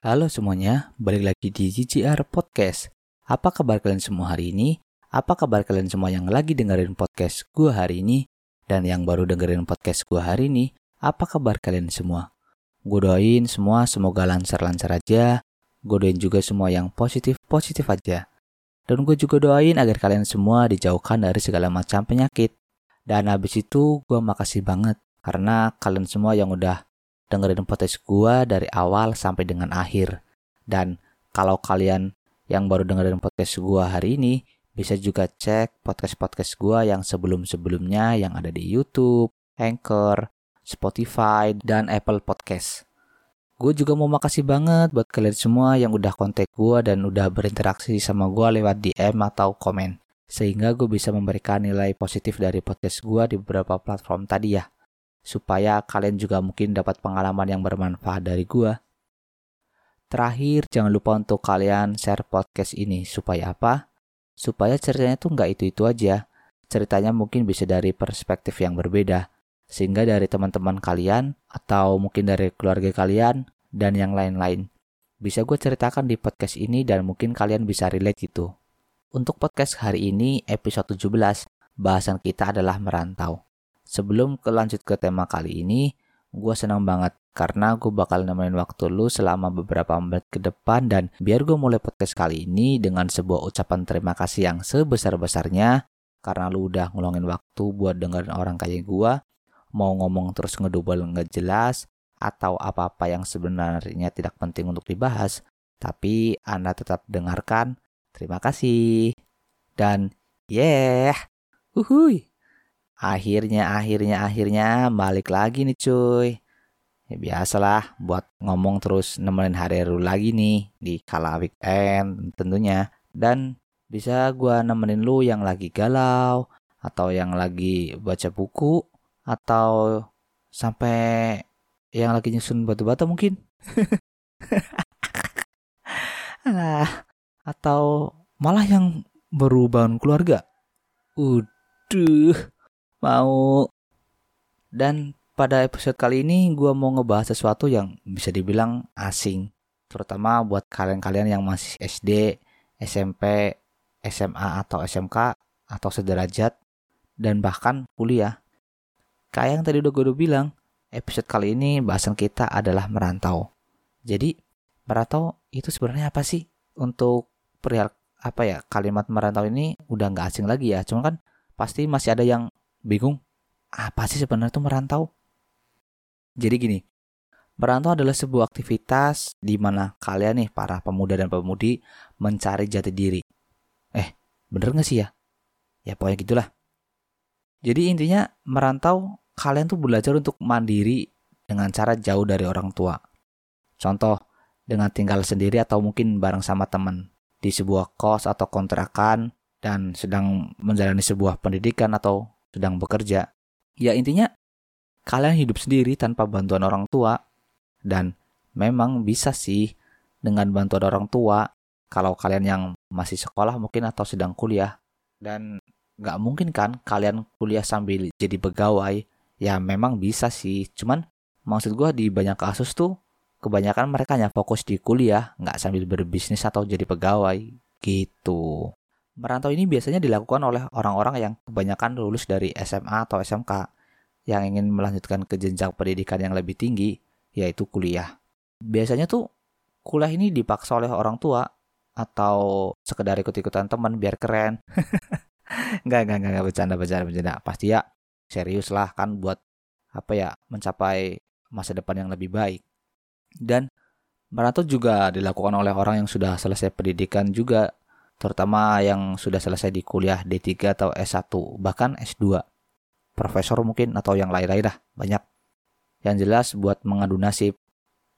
Halo semuanya, balik lagi di GGR Podcast. Apa kabar kalian semua hari ini? Apa kabar kalian semua yang lagi dengerin podcast gue hari ini? Dan yang baru dengerin podcast gue hari ini, apa kabar kalian semua? Gue doain semua semoga lancar-lancar aja. Gue doain juga semua yang positif-positif aja. Dan gue juga doain agar kalian semua dijauhkan dari segala macam penyakit. Dan habis itu gue makasih banget karena kalian semua yang udah dengerin podcast gue dari awal sampai dengan akhir. Dan kalau kalian yang baru dengerin podcast gue hari ini, bisa juga cek podcast-podcast gue yang sebelum-sebelumnya yang ada di YouTube, Anchor, Spotify, dan Apple Podcast. Gue juga mau makasih banget buat kalian semua yang udah kontak gue dan udah berinteraksi sama gue lewat DM atau komen. Sehingga gue bisa memberikan nilai positif dari podcast gue di beberapa platform tadi ya supaya kalian juga mungkin dapat pengalaman yang bermanfaat dari gua. Terakhir, jangan lupa untuk kalian share podcast ini supaya apa? Supaya ceritanya tuh nggak itu-itu aja. Ceritanya mungkin bisa dari perspektif yang berbeda. Sehingga dari teman-teman kalian atau mungkin dari keluarga kalian dan yang lain-lain. Bisa gue ceritakan di podcast ini dan mungkin kalian bisa relate gitu. Untuk podcast hari ini episode 17, bahasan kita adalah merantau. Sebelum kelanjut ke tema kali ini, gue senang banget karena gue bakal nemenin waktu lu selama beberapa menit ke depan dan biar gue mulai podcast kali ini dengan sebuah ucapan terima kasih yang sebesar-besarnya karena lu udah ngeluangin waktu buat dengerin orang kayak gue mau ngomong terus ngedubel nggak jelas atau apa-apa yang sebenarnya tidak penting untuk dibahas tapi Anda tetap dengarkan. Terima kasih. Dan yeah. Uhui Akhirnya, akhirnya, akhirnya balik lagi nih cuy. Ya biasalah buat ngomong terus nemenin hari Heru lagi nih di kala weekend tentunya. Dan bisa gua nemenin lu yang lagi galau atau yang lagi baca buku atau sampai yang lagi nyusun batu-bata mungkin. nah, atau malah yang berubah keluarga. Uduh, mau dan pada episode kali ini gue mau ngebahas sesuatu yang bisa dibilang asing terutama buat kalian-kalian yang masih SD, SMP, SMA atau SMK atau sederajat dan bahkan kuliah. Kayak yang tadi udah gue udah bilang, episode kali ini bahasan kita adalah merantau. Jadi, merantau itu sebenarnya apa sih? Untuk perihal apa ya kalimat merantau ini udah nggak asing lagi ya. Cuma kan pasti masih ada yang bingung apa sih sebenarnya itu merantau? Jadi gini, merantau adalah sebuah aktivitas di mana kalian nih para pemuda dan pemudi mencari jati diri. Eh, bener gak sih ya? Ya pokoknya gitulah. Jadi intinya merantau kalian tuh belajar untuk mandiri dengan cara jauh dari orang tua. Contoh, dengan tinggal sendiri atau mungkin bareng sama teman di sebuah kos atau kontrakan dan sedang menjalani sebuah pendidikan atau sedang bekerja. Ya intinya kalian hidup sendiri tanpa bantuan orang tua. Dan memang bisa sih dengan bantuan orang tua kalau kalian yang masih sekolah mungkin atau sedang kuliah. Dan nggak mungkin kan kalian kuliah sambil jadi pegawai. Ya memang bisa sih. Cuman maksud gue di banyak kasus tuh kebanyakan mereka hanya fokus di kuliah nggak sambil berbisnis atau jadi pegawai. Gitu Merantau ini biasanya dilakukan oleh orang-orang yang kebanyakan lulus dari SMA atau SMK yang ingin melanjutkan ke jenjang pendidikan yang lebih tinggi, yaitu kuliah. Biasanya tuh kuliah ini dipaksa oleh orang tua atau sekedar ikut-ikutan teman biar keren. Enggak, enggak, enggak, bercanda, bercanda, bercanda. Pasti ya serius lah kan buat apa ya mencapai masa depan yang lebih baik. Dan merantau juga dilakukan oleh orang yang sudah selesai pendidikan juga terutama yang sudah selesai di kuliah D3 atau S1 bahkan S2 profesor mungkin atau yang lain-lain lah banyak. Yang jelas buat mengadu nasib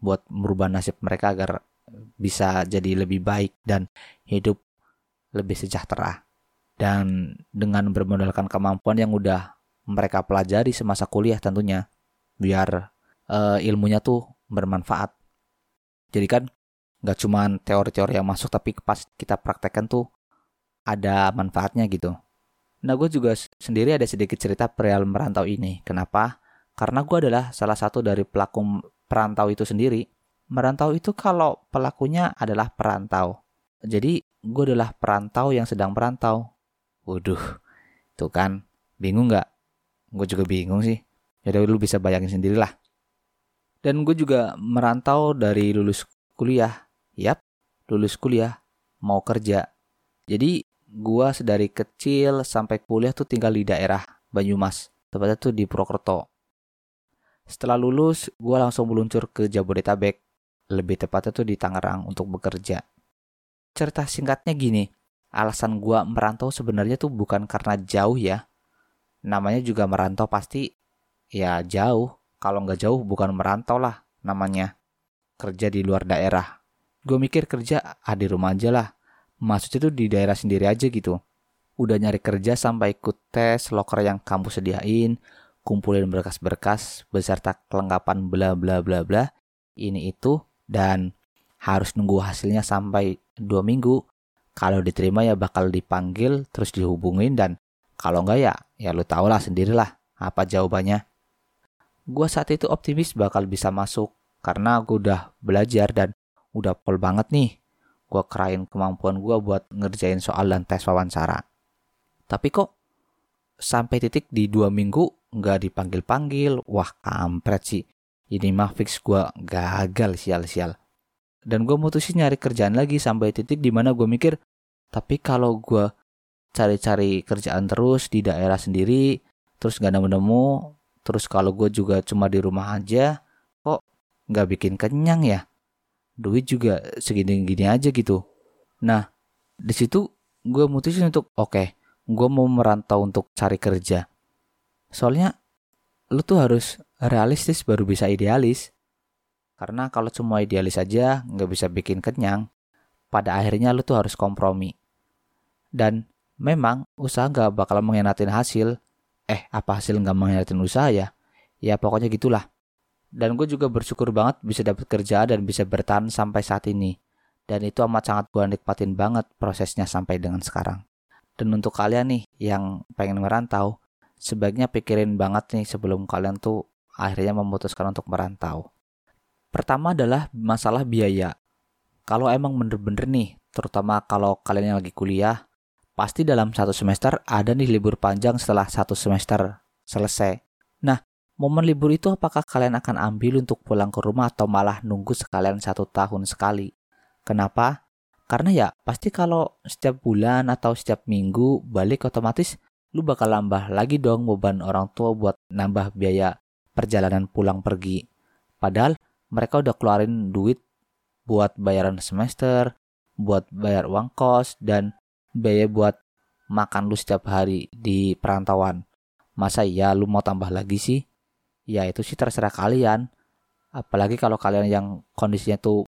buat merubah nasib mereka agar bisa jadi lebih baik dan hidup lebih sejahtera. Dan dengan bermodalkan kemampuan yang udah mereka pelajari semasa kuliah tentunya biar uh, ilmunya tuh bermanfaat. Jadi kan nggak cuma teori-teori yang masuk tapi pas kita praktekkan tuh ada manfaatnya gitu. Nah gue juga sendiri ada sedikit cerita perihal merantau ini. Kenapa? Karena gue adalah salah satu dari pelaku perantau itu sendiri. merantau itu kalau pelakunya adalah perantau. Jadi gue adalah perantau yang sedang merantau. Waduh, tuh kan bingung nggak? Gue juga bingung sih. Jadi lu bisa bayangin sendirilah. Dan gue juga merantau dari lulus kuliah. Yap, lulus kuliah, mau kerja. Jadi gue sedari kecil sampai kuliah tuh tinggal di daerah Banyumas. Tepatnya tuh di Purwokerto. Setelah lulus, gue langsung meluncur ke Jabodetabek. Lebih tepatnya tuh di Tangerang untuk bekerja. Cerita singkatnya gini, alasan gue merantau sebenarnya tuh bukan karena jauh ya. Namanya juga merantau pasti ya jauh kalau nggak jauh bukan merantau lah namanya. Kerja di luar daerah. Gue mikir kerja ah di rumah aja lah. Maksudnya tuh di daerah sendiri aja gitu. Udah nyari kerja sampai ikut tes loker yang kampus sediain, kumpulin berkas-berkas beserta kelengkapan bla bla bla bla. Ini itu dan harus nunggu hasilnya sampai dua minggu. Kalau diterima ya bakal dipanggil terus dihubungin dan kalau enggak ya ya lu tau lah sendirilah apa jawabannya gue saat itu optimis bakal bisa masuk karena gue udah belajar dan udah pol banget nih. Gue kerain kemampuan gue buat ngerjain soal dan tes wawancara. Tapi kok sampai titik di dua minggu nggak dipanggil-panggil, wah kampret sih. Ini mah fix gue gagal sial-sial. Dan gue mutusin nyari kerjaan lagi sampai titik di mana gue mikir, tapi kalau gue cari-cari kerjaan terus di daerah sendiri, terus gak nemu-nemu, Terus kalau gue juga cuma di rumah aja, kok nggak bikin kenyang ya? Duit juga segini-gini aja gitu. Nah, di situ gue mutusin untuk oke, okay, gue mau merantau untuk cari kerja. Soalnya lu tuh harus realistis baru bisa idealis. Karena kalau cuma idealis aja nggak bisa bikin kenyang, pada akhirnya lu tuh harus kompromi. Dan memang usaha nggak bakal mengkhianatin hasil, eh apa hasil nggak mengkhianatin usaha ya ya pokoknya gitulah dan gue juga bersyukur banget bisa dapat kerja dan bisa bertahan sampai saat ini. Dan itu amat sangat gue nikmatin banget prosesnya sampai dengan sekarang. Dan untuk kalian nih yang pengen merantau sebaiknya pikirin banget nih sebelum kalian tuh akhirnya memutuskan untuk merantau. Pertama adalah masalah biaya. Kalau emang bener-bener nih terutama kalau kalian yang lagi kuliah pasti dalam satu semester ada nih libur panjang setelah satu semester selesai. Nah, momen libur itu apakah kalian akan ambil untuk pulang ke rumah atau malah nunggu sekalian satu tahun sekali? Kenapa? Karena ya pasti kalau setiap bulan atau setiap minggu balik otomatis lu bakal nambah lagi dong beban orang tua buat nambah biaya perjalanan pulang pergi. Padahal mereka udah keluarin duit buat bayaran semester, buat bayar uang kos, dan biaya buat makan lu setiap hari di perantauan. Masa iya lu mau tambah lagi sih? Ya itu sih terserah kalian. Apalagi kalau kalian yang kondisinya tuh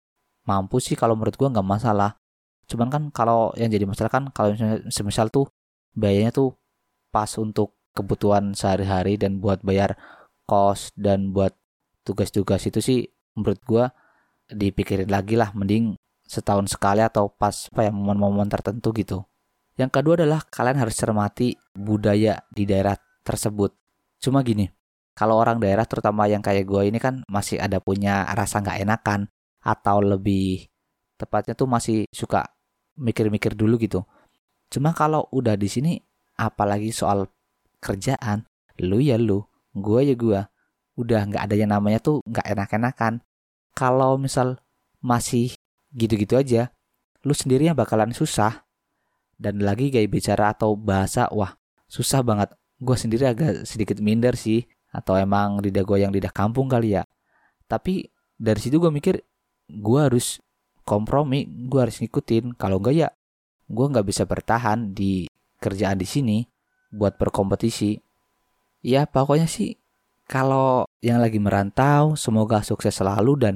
mampu sih kalau menurut gua nggak masalah. Cuman kan kalau yang jadi masalah kan kalau semisal tuh biayanya tuh pas untuk kebutuhan sehari-hari dan buat bayar kos dan buat tugas-tugas itu sih menurut gua dipikirin lagi lah mending setahun sekali atau pas apa ya momen-momen tertentu gitu. Yang kedua adalah kalian harus cermati budaya di daerah tersebut. Cuma gini, kalau orang daerah terutama yang kayak gue ini kan masih ada punya rasa nggak enakan atau lebih tepatnya tuh masih suka mikir-mikir dulu gitu. Cuma kalau udah di sini apalagi soal kerjaan, lu ya lu, gue ya gue, udah nggak ada yang namanya tuh nggak enak-enakan. Kalau misal masih gitu-gitu aja, lu sendiri yang bakalan susah. Dan lagi kayak bicara atau bahasa, wah susah banget. Gue sendiri agak sedikit minder sih. Atau emang lidah gue yang lidah kampung kali ya. Tapi dari situ gue mikir, gue harus kompromi, gue harus ngikutin. Kalau enggak ya, gue nggak bisa bertahan di kerjaan di sini buat berkompetisi. Ya pokoknya sih kalau yang lagi merantau semoga sukses selalu dan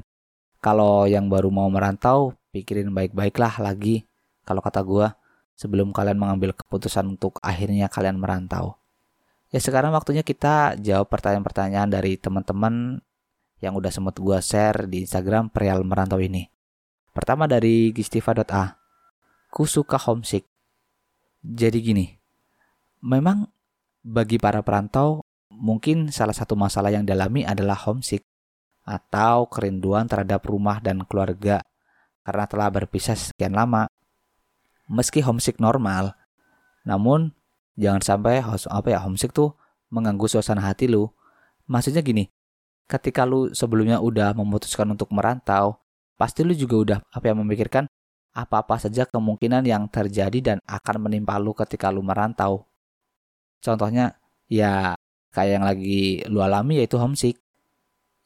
kalau yang baru mau merantau, pikirin baik-baik lah lagi. Kalau kata gue, sebelum kalian mengambil keputusan untuk akhirnya kalian merantau. Ya sekarang waktunya kita jawab pertanyaan-pertanyaan dari teman-teman yang udah sempat gue share di Instagram Perial Merantau ini. Pertama dari gistiva.a. Ku suka homesick. Jadi gini, memang bagi para perantau mungkin salah satu masalah yang dialami adalah homesick atau kerinduan terhadap rumah dan keluarga karena telah berpisah sekian lama. Meski homesick normal, namun jangan sampai apa ya homesick tuh mengganggu suasana hati lu. Maksudnya gini, ketika lu sebelumnya udah memutuskan untuk merantau, pasti lu juga udah apa yang memikirkan apa-apa saja kemungkinan yang terjadi dan akan menimpa lu ketika lu merantau. Contohnya ya kayak yang lagi lu alami yaitu homesick.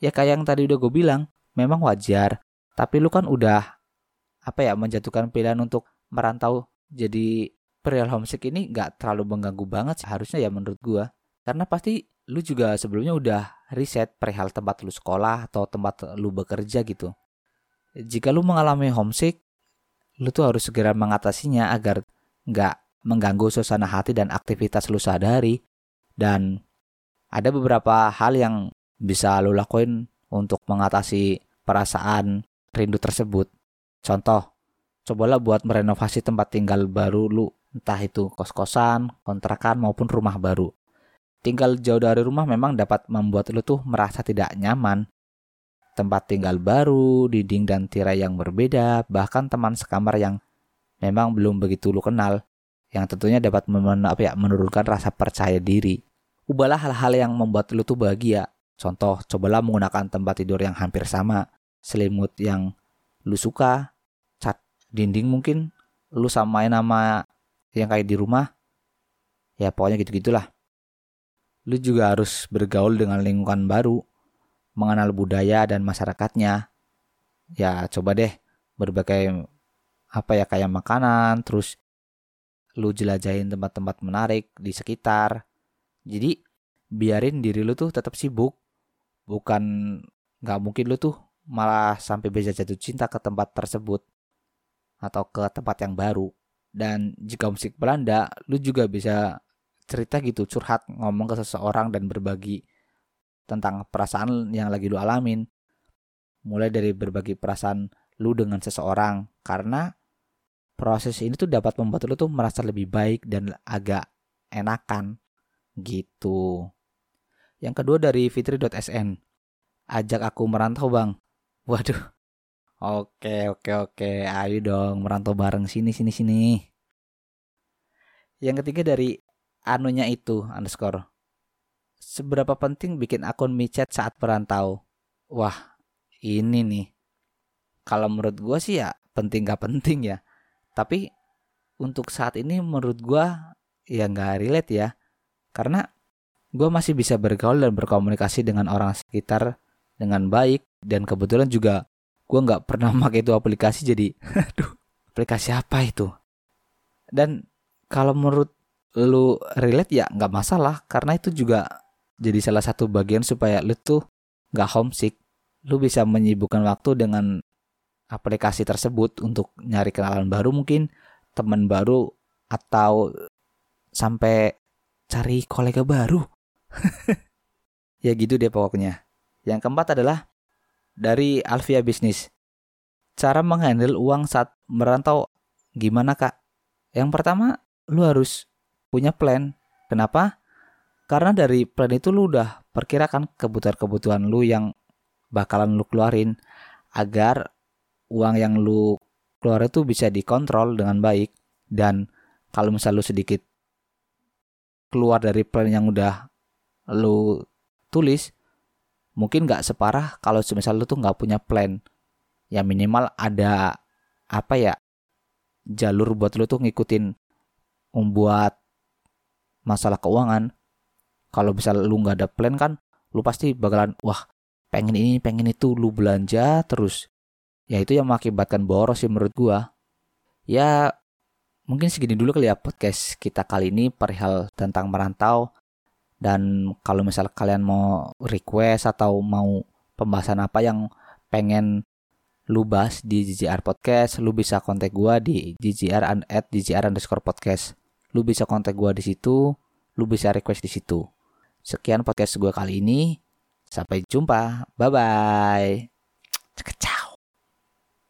Ya kayak yang tadi udah gue bilang, memang wajar, tapi lu kan udah apa ya menjatuhkan pilihan untuk merantau jadi perihal homesick ini nggak terlalu mengganggu banget sih harusnya ya menurut gue karena pasti lu juga sebelumnya udah riset perihal tempat lu sekolah atau tempat lu bekerja gitu. Jika lu mengalami homesick, lu tuh harus segera mengatasinya agar nggak mengganggu suasana hati dan aktivitas lu sehari Dan ada beberapa hal yang bisa lu lakuin untuk mengatasi perasaan rindu tersebut. Contoh, cobalah buat merenovasi tempat tinggal baru lu, entah itu kos-kosan, kontrakan maupun rumah baru. Tinggal jauh dari rumah memang dapat membuat lu tuh merasa tidak nyaman. Tempat tinggal baru, dinding dan tirai yang berbeda, bahkan teman sekamar yang memang belum begitu lu kenal, yang tentunya dapat men apa ya, menurunkan rasa percaya diri. Ubahlah hal-hal yang membuat lu tuh bahagia. Contoh, cobalah menggunakan tempat tidur yang hampir sama, selimut yang lu suka, cat dinding mungkin lu samain nama yang kayak di rumah. Ya pokoknya gitu-gitulah lu juga harus bergaul dengan lingkungan baru, mengenal budaya dan masyarakatnya. Ya coba deh berbagai apa ya kayak makanan, terus lu jelajahin tempat-tempat menarik di sekitar. Jadi biarin diri lu tuh tetap sibuk, bukan nggak mungkin lu tuh malah sampai bisa jatuh cinta ke tempat tersebut atau ke tempat yang baru. Dan jika musik Belanda, lu juga bisa cerita gitu curhat ngomong ke seseorang dan berbagi tentang perasaan yang lagi lu alamin. Mulai dari berbagi perasaan lu dengan seseorang karena proses ini tuh dapat membuat lu tuh merasa lebih baik dan agak enakan gitu. Yang kedua dari fitri.sn ajak aku merantau bang. Waduh oke oke oke ayo dong merantau bareng sini sini sini yang ketiga dari anunya itu underscore. Seberapa penting bikin akun micet saat perantau? Wah, ini nih. Kalau menurut gue sih ya penting gak penting ya. Tapi untuk saat ini menurut gue ya nggak relate ya. Karena gue masih bisa bergaul dan berkomunikasi dengan orang sekitar dengan baik. Dan kebetulan juga gue nggak pernah pakai itu aplikasi jadi aduh. aplikasi apa itu? Dan kalau menurut lu relate ya nggak masalah karena itu juga jadi salah satu bagian supaya lu tuh nggak homesick. Lu bisa menyibukkan waktu dengan aplikasi tersebut untuk nyari kenalan baru mungkin teman baru atau sampai cari kolega baru. Ya gitu deh pokoknya. Yang keempat adalah dari Alvia Bisnis cara menghandle uang saat merantau gimana kak yang pertama lu harus punya plan. Kenapa? Karena dari plan itu lu udah perkirakan kebutuhan-kebutuhan lu yang bakalan lu keluarin agar uang yang lu keluar itu bisa dikontrol dengan baik dan kalau misal lu sedikit keluar dari plan yang udah lu tulis mungkin nggak separah kalau misal lu tuh nggak punya plan. Ya minimal ada apa ya jalur buat lu tuh ngikutin membuat masalah keuangan. Kalau bisa lu nggak ada plan kan lu pasti bakalan wah pengen ini pengen itu lu belanja terus. Ya itu yang mengakibatkan boros sih menurut gua. Ya mungkin segini dulu kali ya podcast kita kali ini perihal tentang merantau dan kalau misal kalian mau request atau mau pembahasan apa yang pengen lu bahas di GGR Podcast, lu bisa kontak gua di GGR at GGR underscore podcast lu bisa kontak gue di situ, lu bisa request di situ. Sekian podcast gue kali ini. Sampai jumpa. Bye bye.